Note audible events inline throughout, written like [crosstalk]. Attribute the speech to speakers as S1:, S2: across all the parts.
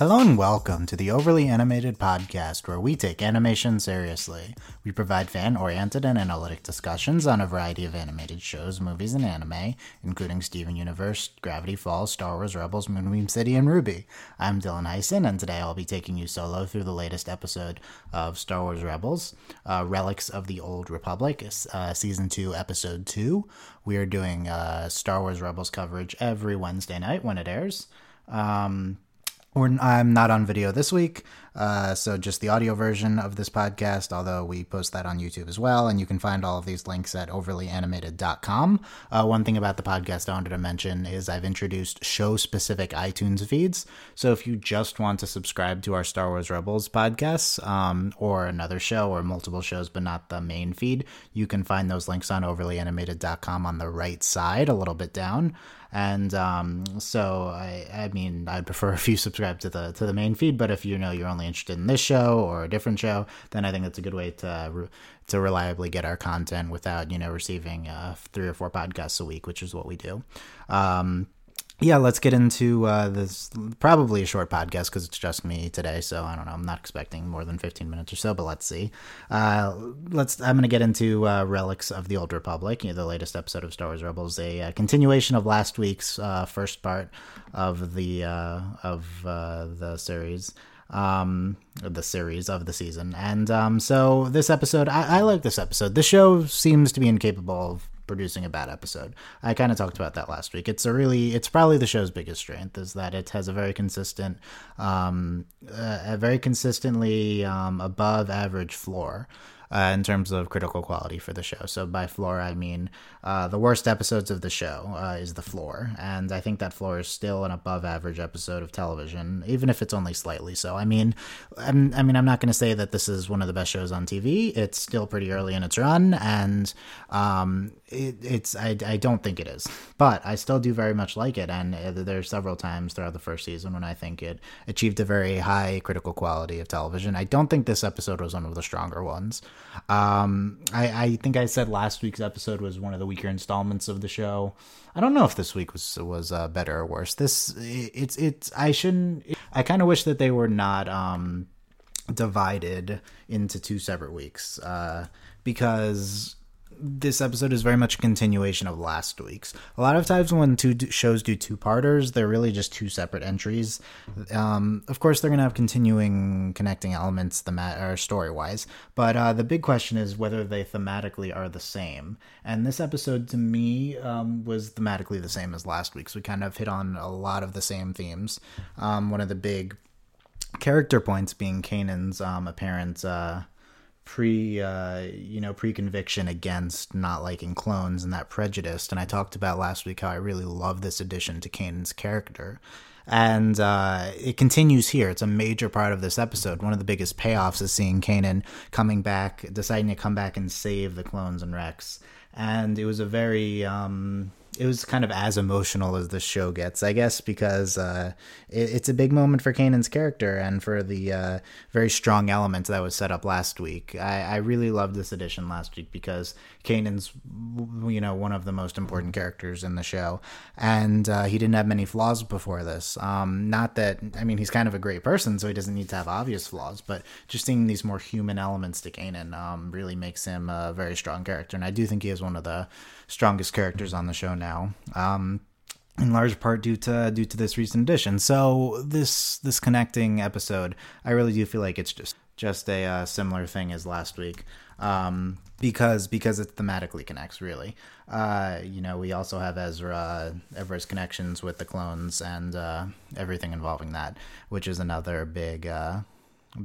S1: Hello and welcome to the Overly Animated Podcast, where we take animation seriously. We provide fan oriented and analytic discussions on a variety of animated shows, movies, and anime, including Steven Universe, Gravity Falls, Star Wars Rebels, Moonbeam City, and Ruby. I'm Dylan Heisen, and today I'll be taking you solo through the latest episode of Star Wars Rebels, uh, Relics of the Old Republic, uh, Season 2, Episode 2. We are doing uh, Star Wars Rebels coverage every Wednesday night when it airs. Um, we're, I'm not on video this week, uh, so just the audio version of this podcast, although we post that on YouTube as well, and you can find all of these links at overlyanimated.com. Uh, one thing about the podcast I wanted to mention is I've introduced show specific iTunes feeds. So if you just want to subscribe to our Star Wars Rebels podcasts um, or another show or multiple shows, but not the main feed, you can find those links on overlyanimated.com on the right side, a little bit down and um, so I, I mean, i'd prefer [laughs] if you subscribe to the to the main feed. But if you know you're only interested in this show or a different show, then I think that's a good way to to reliably get our content without you know receiving uh, three or four podcasts a week, which is what we do. Um, yeah, let's get into uh, this. Probably a short podcast because it's just me today, so I don't know. I'm not expecting more than 15 minutes or so, but let's see. Uh, let's. I'm going to get into uh, relics of the Old Republic, you know, the latest episode of Star Wars Rebels, a, uh, continuation of last week's uh, first part of the uh, of the series um, the series of the season. And um, so this episode, I, I like this episode. The show seems to be incapable of producing a bad episode. I kind of talked about that last week. It's a really, it's probably the show's biggest strength is that it has a very consistent, um, a very consistently um, above average floor uh, in terms of critical quality for the show. So by floor, I mean uh, the worst episodes of the show uh, is the floor, and I think that floor is still an above average episode of television, even if it's only slightly so. I mean, I'm, I mean, I'm not going to say that this is one of the best shows on TV. It's still pretty early in its run, and um, it, it's I, I don't think it is, but I still do very much like it. And uh, there's several times throughout the first season when I think it achieved a very high critical quality of television. I don't think this episode was one of the stronger ones. Um, I, I think I said last week's episode was one of the weaker installments of the show. I don't know if this week was was uh, better or worse. This it's it's I shouldn't. I kind of wish that they were not um, divided into two separate weeks uh, because this episode is very much a continuation of last week's. A lot of times when two shows do two parters, they're really just two separate entries. Um, of course, they're going to have continuing connecting elements themat- or story wise, but uh, the big question is whether they thematically are the same. And this episode, to me, um, was thematically the same as last week's. We kind of hit on a lot of the same themes. Um, one of the big character points being Kanan's um, apparent. Uh, pre uh, you know pre conviction against not liking clones and that prejudice. And i talked about last week how i really love this addition to kanan's character. And uh, it continues here. It's a major part of this episode. One of the biggest payoffs is seeing kanan coming back deciding to come back and save the clones and rex. And it was a very um, it was kind of as emotional as the show gets, I guess, because uh, it, it's a big moment for Kanan's character and for the uh, very strong element that was set up last week. I, I really loved this edition last week because Kanan's, you know, one of the most important characters in the show, and uh, he didn't have many flaws before this. Um, not that I mean he's kind of a great person, so he doesn't need to have obvious flaws, but just seeing these more human elements to Kanan um, really makes him a very strong character, and I do think he is one of the strongest characters on the show now. Um, in large part due to due to this recent addition. So this this connecting episode, I really do feel like it's just just a uh, similar thing as last week, um, because because it thematically connects really. Uh, you know, we also have Ezra Ezra's connections with the clones and uh, everything involving that, which is another big. Uh,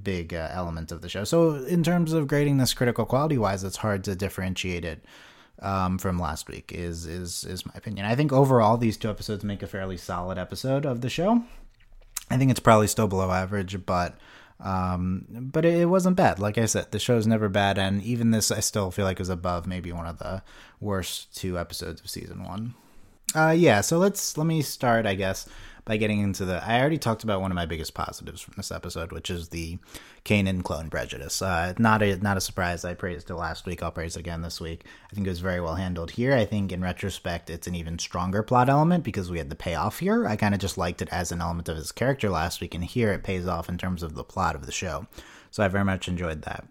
S1: big uh, element of the show. So, in terms of grading this critical quality wise, it's hard to differentiate it um, from last week is is is my opinion. I think overall these two episodes make a fairly solid episode of the show. I think it's probably still below average, but um, but it, wasn't bad. Like I said, the show's never bad, and even this I still feel like is above maybe one of the worst two episodes of season one. Uh, yeah. So let's let me start, I guess, by getting into the. I already talked about one of my biggest positives from this episode, which is the Kanan clone prejudice. Uh, not a not a surprise. I praised it last week. I'll praise it again this week. I think it was very well handled here. I think in retrospect, it's an even stronger plot element because we had the payoff here. I kind of just liked it as an element of his character last week, and here it pays off in terms of the plot of the show. So I very much enjoyed that.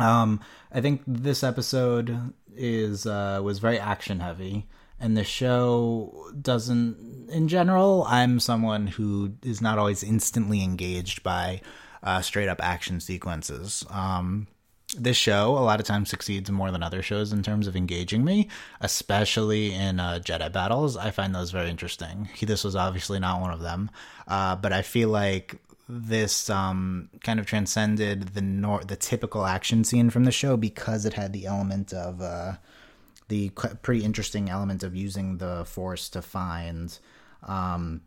S1: Um, I think this episode is uh, was very action heavy and the show doesn't in general i'm someone who is not always instantly engaged by uh, straight up action sequences. Um, this show a lot of times succeeds more than other shows in terms of engaging me especially in uh, jedi battles. I find those very interesting. This was obviously not one of them. Uh, but i feel like this um, kind of transcended the nor- the typical action scene from the show because it had the element of uh, the pretty interesting element of using the force to find um,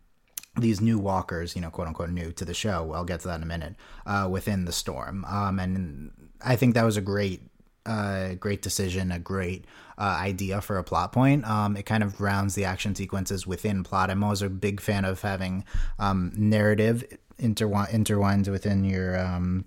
S1: these new walkers, you know, quote unquote new to the show. I'll get to that in a minute. Uh, within the storm, um, and I think that was a great, uh, great decision, a great uh, idea for a plot point. Um, it kind of rounds the action sequences within plot. I'm always a big fan of having um, narrative intertwined intertwined within your um,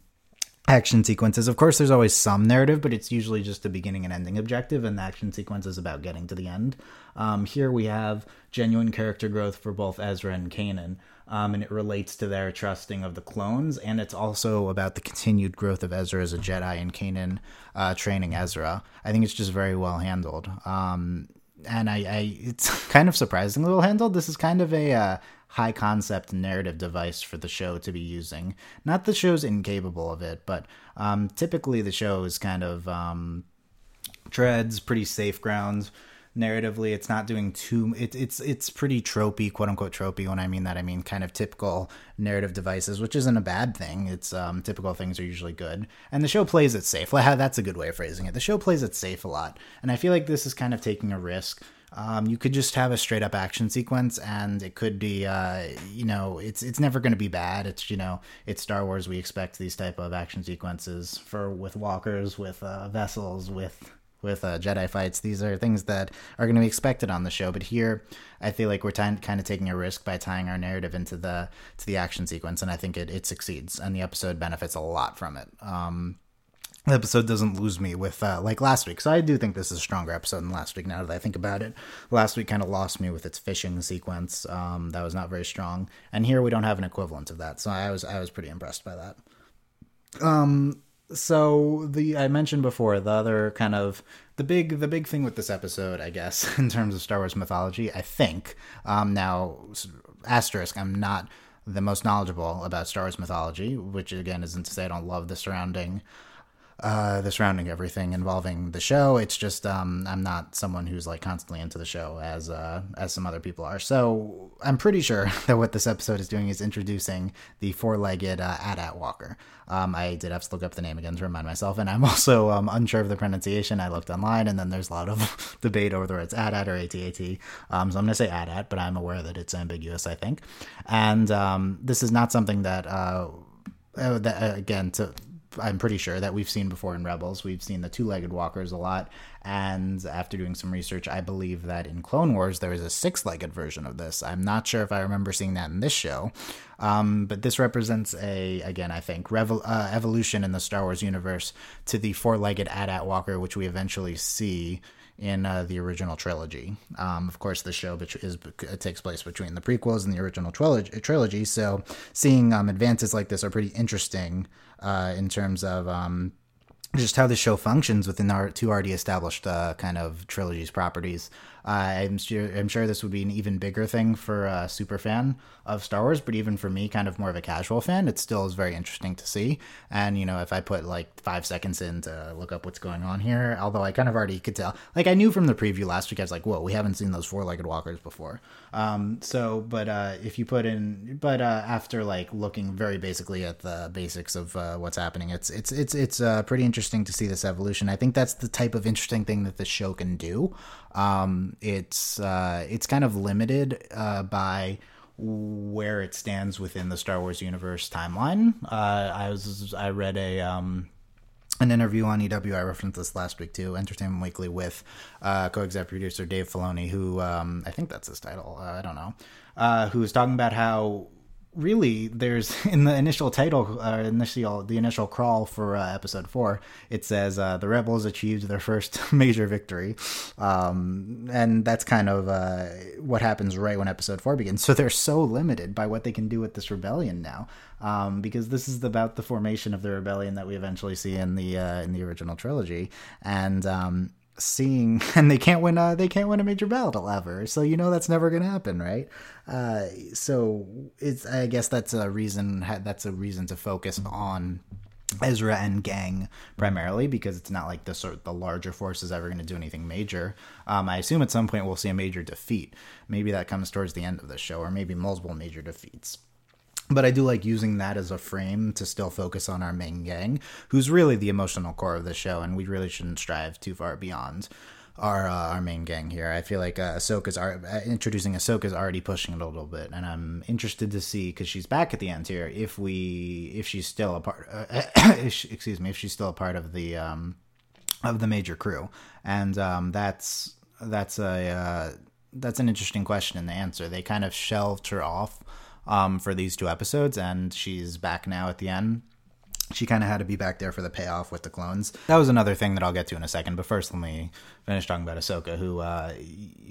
S1: action sequences. Of course, there's always some narrative, but it's usually just a beginning and ending objective, and the action sequence is about getting to the end. Um, here we have genuine character growth for both Ezra and Kanan, um, and it relates to their trusting of the clones, and it's also about the continued growth of Ezra as a Jedi and Kanan uh, training Ezra. I think it's just very well handled. Um, and I, I, it's [laughs] kind of surprisingly well handled. This is kind of a uh, high concept narrative device for the show to be using. Not the show's incapable of it, but um, typically the show is kind of um, treads pretty safe ground narratively. It's not doing too. It, it's it's pretty tropey, quote unquote tropey. When I mean that, I mean kind of typical narrative devices, which isn't a bad thing. It's um, typical things are usually good, and the show plays it safe. [laughs] That's a good way of phrasing it. The show plays it safe a lot, and I feel like this is kind of taking a risk um, you could just have a straight up action sequence, and it could be, uh, you know, it's it's never going to be bad. It's you know, it's Star Wars. We expect these type of action sequences for with walkers, with uh, vessels, with with uh, Jedi fights. These are things that are going to be expected on the show. But here, I feel like we're t- kind of taking a risk by tying our narrative into the to the action sequence, and I think it it succeeds, and the episode benefits a lot from it. Um, the episode doesn't lose me with uh, like last week. So I do think this is a stronger episode than last week. Now that I think about it, last week kind of lost me with its fishing sequence. Um, that was not very strong, and here we don't have an equivalent of that. So I was I was pretty impressed by that. Um, so the I mentioned before the other kind of the big the big thing with this episode, I guess, [laughs] in terms of Star Wars mythology, I think. Um, now asterisk, I'm not the most knowledgeable about Star Wars mythology, which again isn't to say I don't love the surrounding uh, the surrounding everything involving the show. It's just um, I'm not someone who's like constantly into the show as uh, as some other people are. So I'm pretty sure [laughs] that what this episode is doing is introducing the four-legged uh, AT-AT walker. Um, I did have to look up the name again to remind myself, and I'm [laughs] also um, unsure of the pronunciation. I looked online, and then there's a lot of [laughs] debate over whether it's AT-AT or AT-AT. Um, so I'm going to say AT-AT, but I'm aware that it's ambiguous. I think, and um, this is not something that. Uh, uh that, uh, again, to I'm pretty sure that we've seen before in Rebels. We've seen the two-legged walkers a lot, and after doing some research, I believe that in Clone Wars there is a six-legged version of this. I'm not sure if I remember seeing that in this show, um, but this represents a again I think revel- uh, evolution in the Star Wars universe to the four-legged AT-AT walker, which we eventually see in uh, the original trilogy. Um, of course, the show is, it takes place between the prequels and the original trilogy, trilogy so seeing um, advances like this are pretty interesting uh, in terms of um, just how the show functions within our two already established uh, kind of trilogies properties. I'm sure I'm sure this would be an even bigger thing for a super fan of Star Wars, but even for me, kind of more of a casual fan, it still is very interesting to see. And you know, if I put like five seconds in to look up what's going on here, although I kind of already could tell, like I knew from the preview last week, I was like, whoa, we haven't seen those four-legged walkers before. Um, so, but uh, if you put in, but uh, after like looking very basically at the basics of uh, what's happening, it's it's it's it's uh, pretty interesting to see this evolution. I think that's the type of interesting thing that the show can do. Um, it's uh, it's kind of limited uh, by where it stands within the Star Wars universe timeline. Uh, I was I read a um, an interview on EW. I referenced this last week too, Entertainment Weekly, with uh, co-exec producer Dave Filoni, who um, I think that's his title. Uh, I don't know. Uh, who was talking about how really there's [laughs] in the initial title uh, initial the initial crawl for uh, episode four it says uh, the rebels achieved their first [laughs] major victory. Um, and that's kind of uh, what happens right when episode four begins. So they're so limited by what they can do with this rebellion now um, because this is about the formation of the rebellion that we eventually see in the uh, in the original trilogy. And um, seeing [laughs] and they can't win a they can't win a major battle ever so you know that's never to happen right uh, so it's i guess that's a reason that's a reason to focus on Ezra and gang primarily because it's not like the sort the larger force is ever going to do anything major. Um, I assume at some point we'll see a major defeat. Maybe that comes towards the end of the show, or maybe multiple major defeats but I do like using that as a frame to still focus on our main gang, who's really the emotional core of the show, and we really shouldn't strive too far beyond our uh, our main gang here. I feel like uh, Ahsoka's are, introducing Ahsoka's already pushing it a little bit, and I'm interested to see because she's back at the end here. If we if she's still a part, uh, [coughs] excuse me, if she's still a part of the um, of the major crew, and um, that's that's a uh, that's an interesting question the answer. They kind of shelved her off um, for these two episodes, and she's back now at the end. She kind of had to be back there for the payoff with the clones. That was another thing that I'll get to in a second. But first, let me finish talking about Ahsoka, who uh,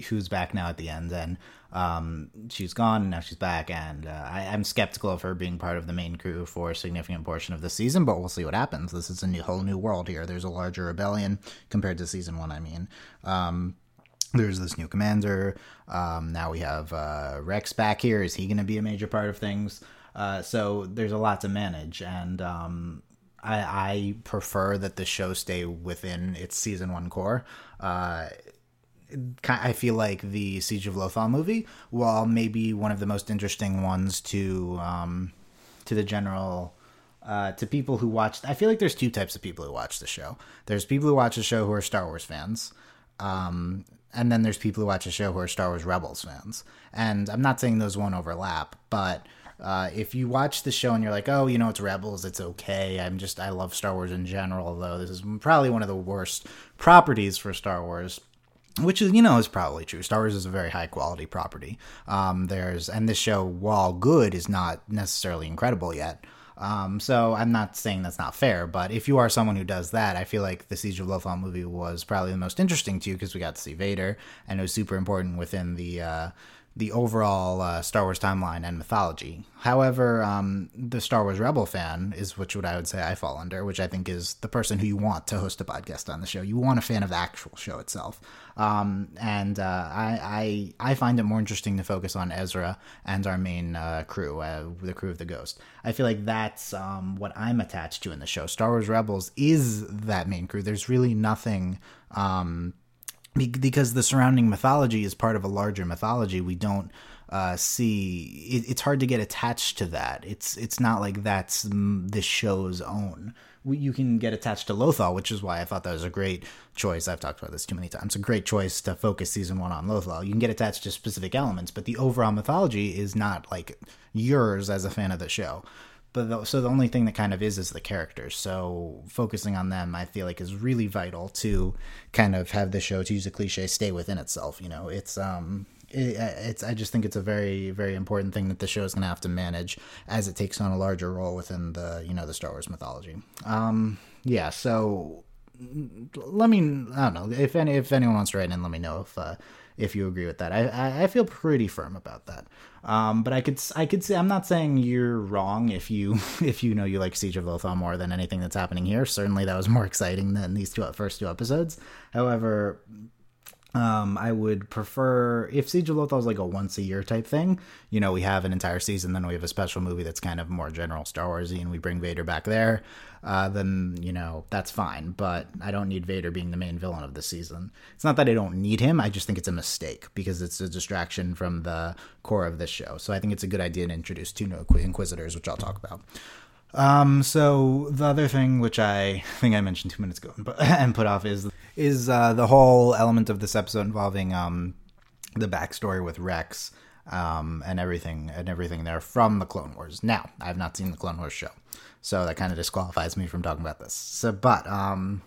S1: who's back now at the end, and um, she's gone, and now she's back. And uh, I, am skeptical of her being part of the main crew for a significant portion of the season, but we'll see what happens. This is a new, whole new world here. There's a larger rebellion compared to season one. I mean, um, there's this new commander. Um, now we have uh, Rex back here. Is he going to be a major part of things? Uh, so there's a lot to manage, and um, I, I, prefer that the show stay within its season one core. Uh, I feel like the Siege of Lothal movie, while maybe one of the most interesting ones to um, to the general. Uh, to people who watch, I feel like there's two types of people who watch the show. There's people who watch the show who are Star Wars fans, um, and then there's people who watch the show who are Star Wars Rebels fans. And I'm not saying those won't overlap, but uh, if you watch the show and you're like, oh, you know, it's Rebels, it's okay. I'm just, I love Star Wars in general, though this is probably one of the worst properties for Star Wars. Which is, you know, is probably true. Star Wars is a very high quality property. Um, there's, and this show, while good, is not necessarily incredible yet. Um, so I'm not saying that's not fair, but if you are someone who does that, I feel like the Siege of Lothal movie was probably the most interesting to you because we got to see Vader, and it was super important within the uh, the overall uh, Star Wars timeline and mythology. However, um, the Star Wars Rebel fan is which what I would say I fall under, which I think is the person who you want to host a podcast on the show. You want a fan of the actual show itself, um, and uh, I, I, I find it more interesting to focus on Ezra and our main uh, crew, uh, the crew of the Ghost. I feel like that's um, what I'm attached to in the show. Star Wars Rebels is that main crew. There's really nothing um, because the surrounding mythology is part of a larger mythology we don't uh, see it, it's hard to get attached to that it's it's not like that's this show's own we, you can get attached to Lothal, which is why I thought that was a great choice. I've talked about this too many times. A great choice to focus season one on Lothal. You can get attached to specific elements, but the overall mythology is not like yours as a fan of the show but the, so the only thing that kind of is is the characters. So focusing on them i feel like is really vital to kind of have the show to use a cliche stay within itself you know? It's um it, it's i just think it's a very very important thing that the show is going to have to manage as it takes on a larger role within the you know the star wars mythology. Um yeah so let me i don't know. If any if anyone wants to write in let me know if uh if you agree with that. I I, feel pretty firm about that. Um, but I could I could say I'm not saying you're wrong if you [laughs] if you know you like Siege of Lothal more than anything that's happening here. Certainly that was more [laughs] exciting than these two first two episodes. However, um, I would prefer if Siege of Lothal is like a once a year type thing. You know, we have an entire season, then we have a special movie that's kind of more general Star Warsy, and we bring Vader back there. Uh, then you know that's fine. But I don't need Vader being the main villain of the season. It's not that I don't need him. I just think it's a mistake because it's a distraction from the core of this show. So I think it's a good idea to introduce two new Inquisitors, which I'll talk about. Um, so the other thing, which I [laughs] think I mentioned two minutes ago [laughs] and put off, is is uh, the whole element of this episode involving um, the backstory with Rex um, and everything and everything there from the Clone Wars. Now, I have not seen the Clone Wars show, so that kind of disqualifies me from talking about this. So, but um,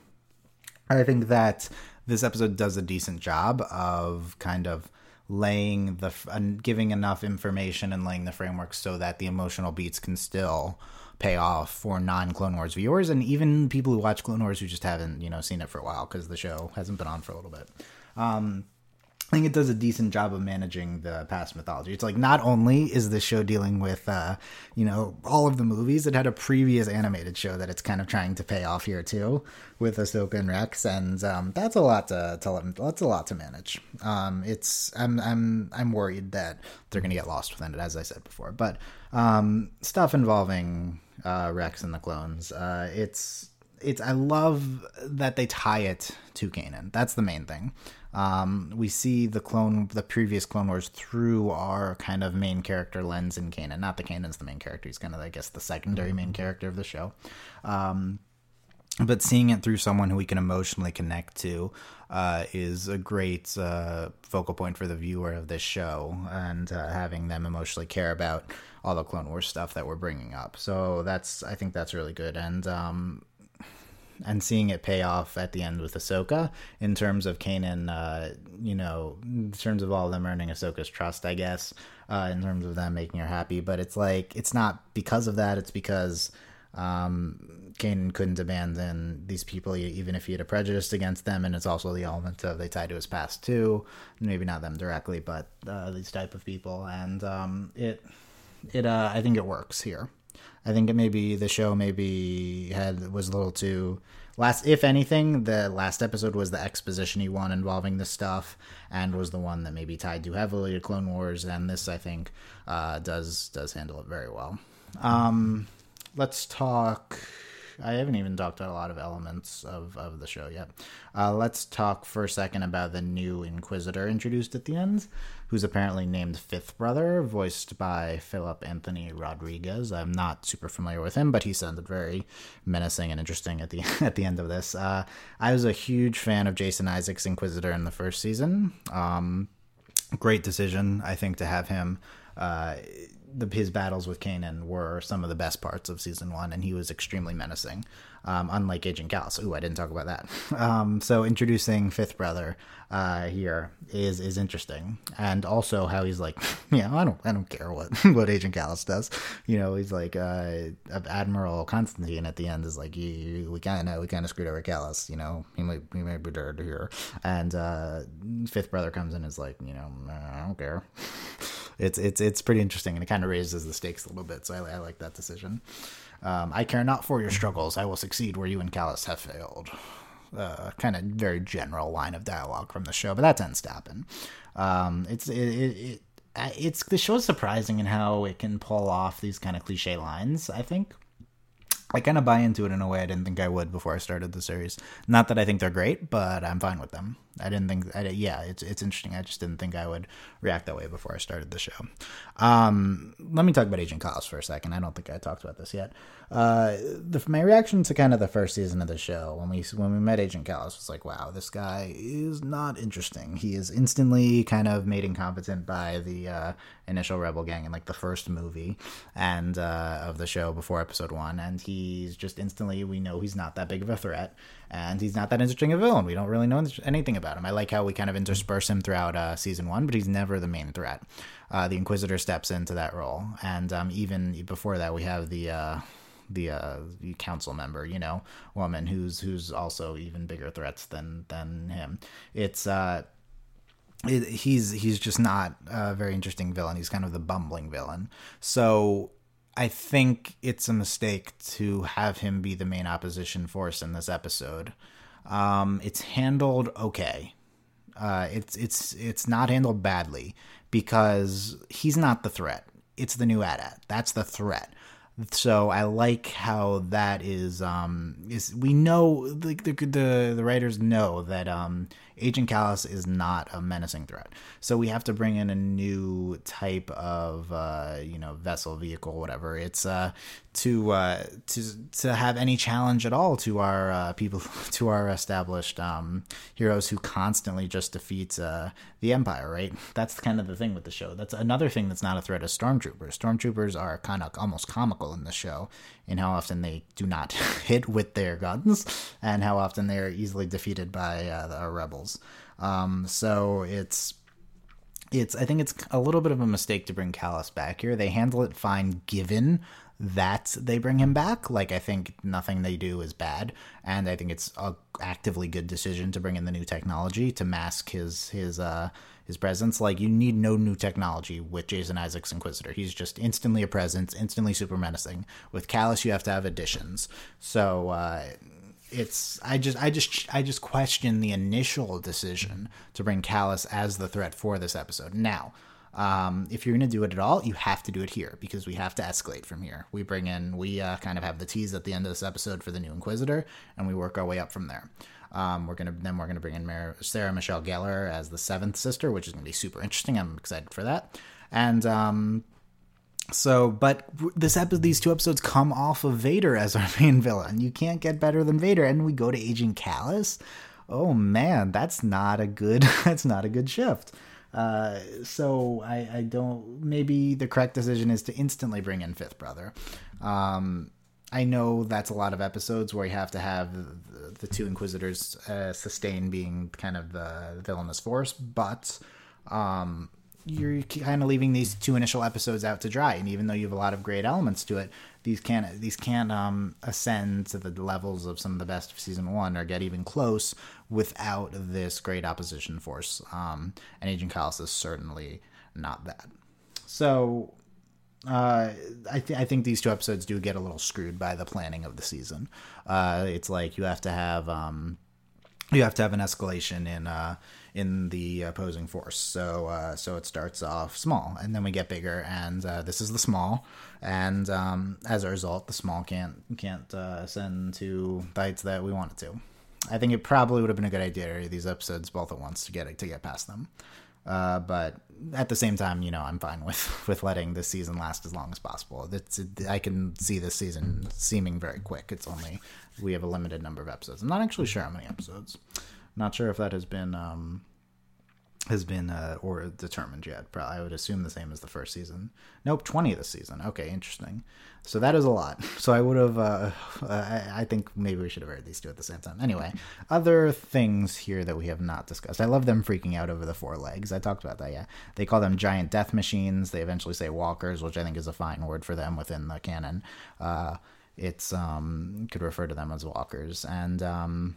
S1: I think that this episode does a decent job of kind of laying the uh, giving enough information and laying the framework so that the emotional beats can still pay off for non Clone Wars viewers and even people who watch Clone Wars who just haven't you know seen it for a while because the show hasn't been on for a little bit. Um, I think it does a decent job of managing the past mythology. It's like not only is the show dealing with, uh, you know, all of the movies, it had a previous animated show that it's kind of trying to pay off here too, with Ahsoka and Rex, and um, that's a lot to, to that's a lot to manage. Um, it's I'm I'm I'm worried that they're gonna get lost within it, as I said before. But um, stuff involving uh, Rex and the clones, uh, it's it's I love that they tie it to Kanan. That's the main thing. Um, we see the clone, the previous Clone Wars through our kind of main character lens in Kanan. Not the Kanan's the main character; he's kind of, I guess, the secondary main character of the show. Um, but seeing it through someone who we can emotionally connect to uh, is a great uh, focal point for the viewer of this show, and uh, having them emotionally care about all the Clone Wars stuff that we're bringing up. So that's, I think, that's really good. And um, and seeing it pay off at the end with Ahsoka in terms of Kanan, uh, you know, in terms of all of them earning Ahsoka's trust, I guess, uh, in terms of them making her happy. But it's like, it's not because of that, it's because um, Kanan couldn't abandon these people, even if he had a prejudice against them. And it's also the element of they tie to his past too. Maybe not them directly, but uh, these type of people. And um, it, it, uh, I think it works here. I think it maybe the show maybe had was a little too last. If anything, the last episode was the exposition one involving the stuff, and was the one that maybe tied too heavily to Clone Wars. And this, I think, uh, does does handle it very well. Um, let's talk I haven't even talked a lot of elements of, of the show yet. Uh, let's talk for a second about the new Inquisitor introduced at the end, who's apparently named Fifth Brother, voiced by Philip Anthony Rodriguez. I'm not super familiar with him, but he sounded very menacing and interesting at the [laughs] at the end of this. Uh, I was a huge fan of Jason Isaacs Inquisitor in the first season. Um, great decision, I think, to have him. Uh, the, his battles with Kanan were some of the best parts of season one, and he was extremely menacing. Um, unlike Agent Kallus. Ooh, I didn't talk about that. [laughs] Um, so introducing Fifth Brother uh, here is is interesting, and also how he's like, [laughs] yeah, I don't I don't care what [laughs] what Agent Kallus does. You know, he's like uh, Admiral Constantine at the end is like, we kind of we kind of screwed over Kallus. You know, he might he might be dead here, and uh, Fifth Brother comes in and is like, you know, I don't care it's it's it's pretty interesting, and it kind of raises the stakes a little bit. So I, I like that decision. Um, I care not for your struggles. I will succeed where you and Kallus have failed. Uh, kind of very general line of dialogue from the show, but that tends to happen. Um, it's it, it, it it's the show's surprising in how it can pull off these kind of cliche lines. I think I kind of buy into it in a way I didn't think I would before I started the series. Not that I think they're great, but I'm fine with them. I didn't think, I, yeah, it's it's interesting. I just didn't think I would react that way before I started the show. Um, let me talk about Agent Kallus for a second. I don't think I talked about this yet. Uh, the, my reaction to kind of the first season of the show when we when we met Agent Kallus was like, wow, this guy is not interesting. He is instantly kind of made incompetent by the uh, initial Rebel gang in like the first movie and uh, of the show before episode one, and he's just instantly we know he's not that big of a threat and he's not that interesting a villain. We don't really know anything about him. I like how we kind of intersperse him throughout uh, season one, but he's never the main threat. Uh, the Inquisitor steps into that role, and um, even before that, we have the uh, the uh, council member, you know, woman who's who's also even bigger threats than than him. It's uh, it, he's he's just not a very interesting villain. He's kind of the bumbling villain. So I think it's a mistake to have him be the main opposition force in this episode. Um, it's handled okay. Uh, it's it's it's not handled badly because he's not the threat. It's the new AT-AT. That's the threat. So I like how that is. Um, is we know the the the, writers know that um, Agent Kallus is not a menacing threat. So we have to bring in a new type of uh, you know vessel, vehicle, whatever. It's uh, to uh, to to have any challenge at all to our uh, people, [laughs] to our established um, heroes who constantly just defeat uh, the Empire. Right. That's kind of the thing with the show. That's another thing that's not a threat is stormtroopers. Stormtroopers are kind of almost comical in the show in how often they do not [laughs] hit with their guns and how often they are easily defeated by uh, our rebels. Um, so it's it's I think it's a little bit of a mistake to bring Kallus back here. They handle it fine given that they bring him back. Like I think nothing they do is bad, and I think it's a actively good decision to bring in the new technology to mask his his uh his presence. Like you need no new technology with Jason Isaacs Inquisitor. He's just instantly a presence, instantly super menacing. With Kallus, you have to have additions. So uh, it's I just I just I just question the initial decision to bring Kallus as the threat for this episode. Now, um, if you're going to do it at all, you have to do it here because we have to escalate from here. We bring in, we uh, kind of have the tease at the end of this episode for the new Inquisitor, and we work our way up from there. Um, we're gonna then we're gonna bring in Mar- Sarah Michelle Gellar as the seventh sister, which is gonna be super interesting. I'm excited for that. And um, so, but this episode, these two episodes come off of Vader as our [laughs] main villain. You can't get better than Vader, and we go to Agent Kallus. Oh man, that's not a good. [laughs] That's not a good shift. Uh, so I, I don't. Maybe the correct decision is to instantly bring in Fifth Brother. Um, I know that's a lot of episodes where you have to have the, the two Inquisitors uh, sustain being kind of the villainous force, but um, you're kind of leaving these two initial episodes out to dry and even though you have a lot of great elements to it these can't these can't um, ascend to the levels of some of the best of season one or get even close without this great opposition force. Um, and agent Kallus is certainly not that. So uh, I, th- I think these two episodes do get a little screwed by the planning of the season. Uh, it's like you have to have um, you have to have an escalation in uh, in the opposing force. So uh, so it starts off small, and then we get bigger, and uh, this is the small, and um, as a result, the small can't can't uh, send to bites that we want it to. I think it probably would have been a good idea to read these episodes both at once to get to get past them. Uh, but at the same time, you know, I'm fine with [laughs] with letting this season last as long as possible. It's I can see this season seeming very quick. It's only we have a limited number of episodes. I'm not actually sure how many episodes. Not sure if that has been um, has been uh, or determined yet. Probably, I would assume the same as the first season. Nope, twenty this season. Okay, interesting. So that is a lot. [laughs] So I would have. Uh, I, I, think maybe we should have aired these two at the same time. Anyway, other things here that we have not discussed. I love them freaking out over the four legs. I talked about that. Yeah, they call them giant death machines. They eventually say walkers, which I think is a fine word for them within the canon. Uh, it's um could refer to them as walkers and um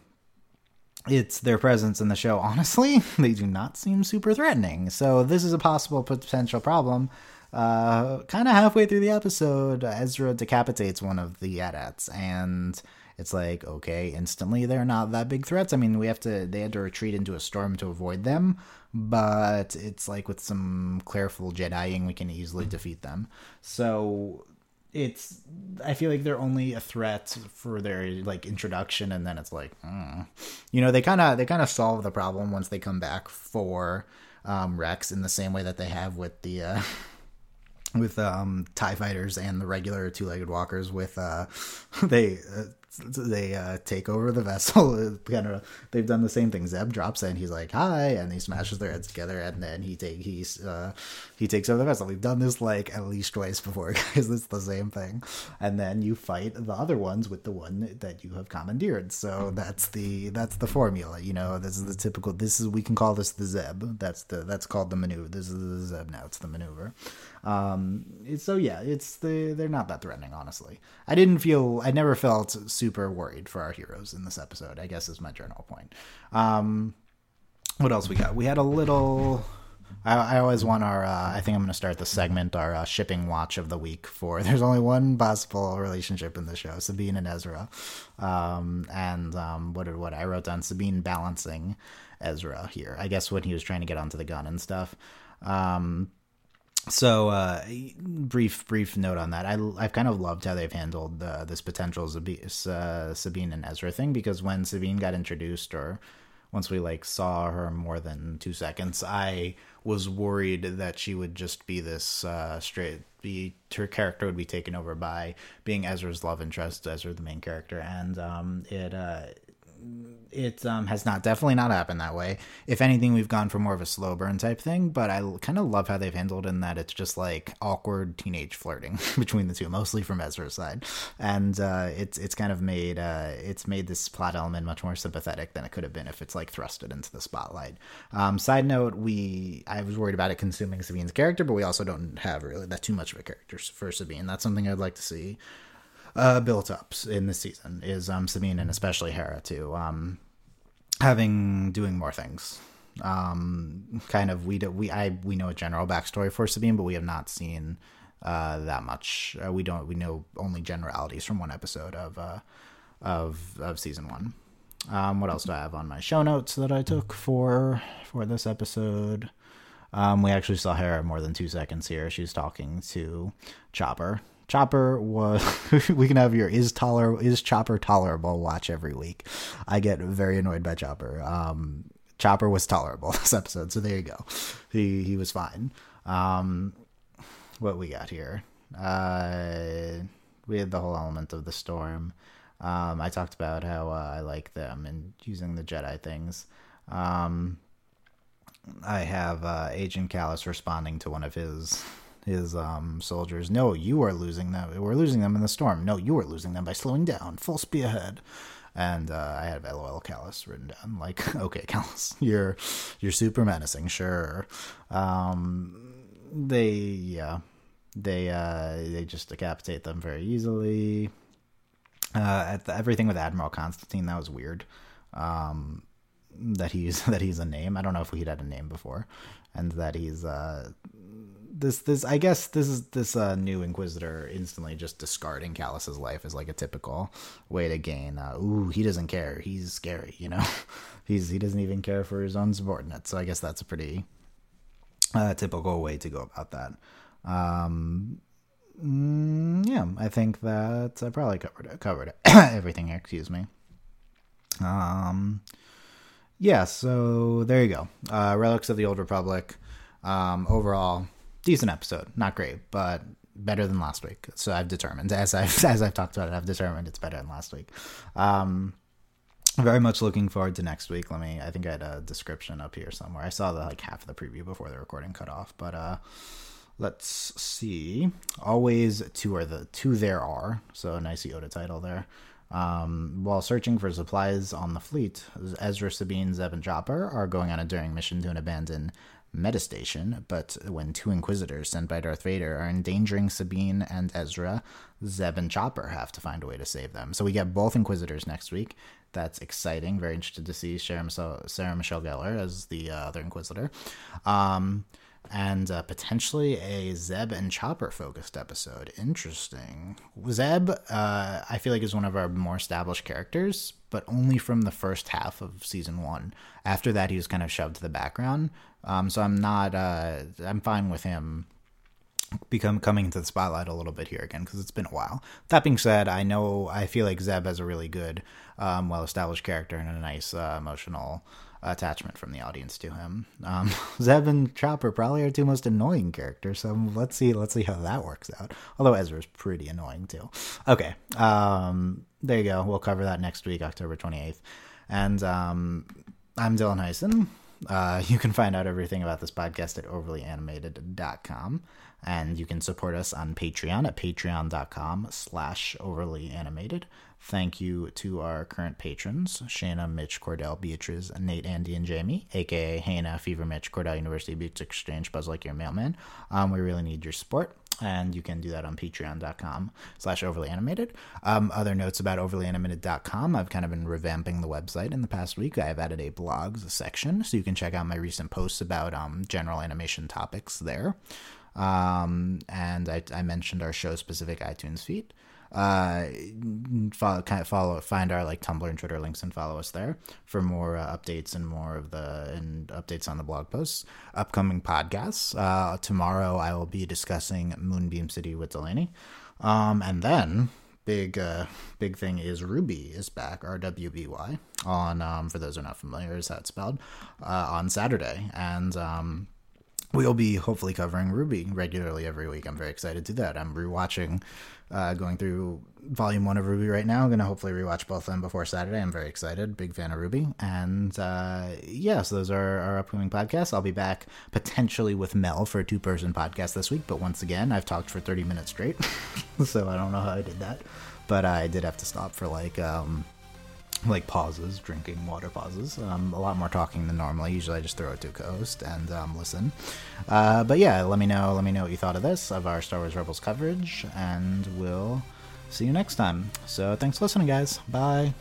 S1: it's their presence in the show honestly. [laughs] They do not seem super threatening. So this is a possible potential problem uh kind of halfway through the episode ezra decapitates one of the AT-ATs and it's like okay instantly they're not that big threats. I mean we have to they had to retreat into a storm to avoid them but it's like with some careful jediing we can easily defeat them. So it's I feel like they're only a threat for their like introduction, and then it's like, mm. you know, they kind of they kind of solve the problem once they come back for um, Rex in the same way that they have with the uh, [laughs] with um, Tie fighters and the regular two legged walkers. With uh, [laughs] they uh, they uh, take over the vessel. [laughs] kind of they've done the same thing. Zeb drops in, he's like hi, and he smashes their heads together, and then he take he's uh, he takes over the vessel. We've done this like at least twice [laughs] before, guys. It's the same thing, and then you fight the other ones with the one that you have commandeered. So that's the that's the formula. You know, this is the typical. This is we can call this the Zeb. That's the that's called the maneuver. This is the Zeb now. It's the maneuver. Um, so yeah, it's the they're not that threatening, honestly. I didn't feel I never felt super worried for our heroes in this episode. I guess is my general point. Um, what else we got? We had a little. I, I always want our. Uh, I think I'm going to start the segment our uh, shipping watch of the week for. [laughs] There's only one possible relationship in the show: Sabine and Ezra. Um, and um, what did what I wrote down? Sabine balancing Ezra here. I guess when he was trying to get onto the gun and stuff. Um, so uh, brief brief note on that. I, i've kind of loved how they've handled uh, this potential uh, sabine and ezra thing because when sabine got introduced or once we like saw her more than two seconds i was worried that she would just be this uh, straight be her character would be taken over by being ezra's love interest ezra the main character. And um, it uh, it um, has not definitely not happened that way. If anything, we've gone for more of a slow burn type thing. But I kind of love how they've handled in that it's just like awkward teenage flirting [laughs] between the two, mostly from Ezra's side, and uh, it's it's kind of made uh, it's made this plot element much more sympathetic than it could have been if it's like thrusted into the spotlight. Um, side note: we I was worried about it consuming Sabine's character, but we also don't have really that too much of a character for Sabine. That's something I'd like to see uh, built up in this season is um, Sabine and especially Hera too, um, having doing more things. Um, kind of we do, we I we know a general backstory for Sabine, but we have not seen uh, that much. Uh, we don't we know only generalities from one episode of uh, of of season one. Um, what else do I have on my show notes that I took for for this episode? Um, we actually saw Hera more than two seconds here. She's talking to Chopper, Chopper was [laughs] we can have your is toler is Chopper tolerable watch every week. I get very annoyed by Chopper. Um, Chopper was tolerable [laughs] this episode, so there you go. He he was fine. Um, what we got here? Uh, we had the whole element of the storm. Um, I talked about how uh, I like them and using the Jedi things. Um, I have uh, Agent Kallus responding to one of his his um, soldiers, "No, you are losing them. We're losing them in the storm. No, you are losing them by slowing down. Full speed ahead." And uh, I had "LOL Kallus" written down. [laughs] Like, okay, Kallus, you're you're super menacing, sure. Um, they yeah, they uh, they just decapitate them very easily. Uh, the, everything with Admiral Constantine that was weird. Um, that he's [laughs] that he's a name. I don't know if he'd had a name before, and that he's uh, this this I guess this is this uh, new Inquisitor instantly just discarding Kallus's life is like a typical way to gain. Uh, ooh, he doesn't care. He's scary, you know. [laughs] He's he doesn't even care for his own subordinates. So I guess that's a pretty uh, typical way to go about that. Um, mm, yeah, I think that I probably covered covered [coughs] everything. Excuse me. Um, yeah. So there you go. Uh, Relics of the Old Republic. Um, overall, decent episode. Not great, but better than last week. So I've determined, as I've [laughs] as I've talked about it, I've determined it's better than last week. Um, very much looking forward to next week. Let me. I think I had a description up here somewhere. I saw the like half of the preview before the recording cut off, but uh, let's see. Always two are the two there are. So a nice Yoda title there. Um, while searching for supplies on the fleet, Ezra, Sabine, Zeb, and Chopper are going on a daring mission to an abandoned Metastation, but when two Inquisitors sent by Darth Vader are endangering Sabine and Ezra, Zeb and Chopper have to find a way to save them. So we get both Inquisitors next week. That's exciting. Very interested to see Sarah, Michelle, Sarah Michelle Gellar as the uh, other Inquisitor. Um, and uh, potentially a Zeb and Chopper focused episode. Interesting. Zeb, uh, I feel like is one of our more established characters, but only from the first half of season one. After that, he was kind of shoved to the background. Um, so I'm not. Uh, I'm fine with him become coming into the spotlight a little bit here again because it's been a while. That being said, I know I feel like Zeb has a really good, um, well-established character and a nice uh, emotional attachment from the audience to him. Um, [laughs] Zeb and Chopper probably are two most annoying characters, so let's see let's see how that works out. Although Ezra's pretty annoying too. Okay, um, there you go. We'll cover that next week, October twenty eighth. And um, I'm Dylan Heisen. Uh, [laughs] you can find out everything about this podcast at overlyanimated.com. And you can support us on Patreon at patreon.com slash overlyanimated. Thank you to our current patrons, Shana, Mitch, Cordell, Beatriz, Nate, Andy, and Jamie, aka Hannah, Fever Mitch, Cordell University, Beats Exchange, Buzz Like Your Mailman. Um, we really need your support and you can do that on patreon.com slash overly animated um, other notes about overlyanimated.com i've kind of been revamping the website in the past week i have added a blogs section so you can check out my recent posts about um, general animation topics there um, and I, I mentioned our show specific itunes feed uh, follow, kind of follow, find our like Tumblr and Twitter links and follow us there for more uh, updates and more of the and updates on the blog posts. Upcoming podcasts. Uh, tomorrow I will be discussing Moonbeam City with Delaney, um, and then big uh, big thing is Ruby is back, R W B Y, on um, for those who are not familiar, is how it's spelled, uh, on Saturday, and um, we'll be hopefully covering Ruby regularly every week. I'm very excited to do that. I'm rewatching, uh, going through volume one of Ruby right now. I'm going to hopefully rewatch both of them before Saturday. I'm very excited. Big fan of Ruby. And uh, yeah, so those are our upcoming podcasts. I'll be back potentially with Mel for a two person podcast this week. But once again, I've talked for 30 minutes straight. [laughs] so I don't know how I did that. But I did have to stop for like. Um, like pauses, drinking water pauses. Um, a lot more talking than normally. Usually, I just throw it to a host and um, listen. Uh, but yeah, let me know. Let me know what you thought of this, of our Star Wars Rebels coverage, and we'll see you next time. So thanks for listening, guys. Bye.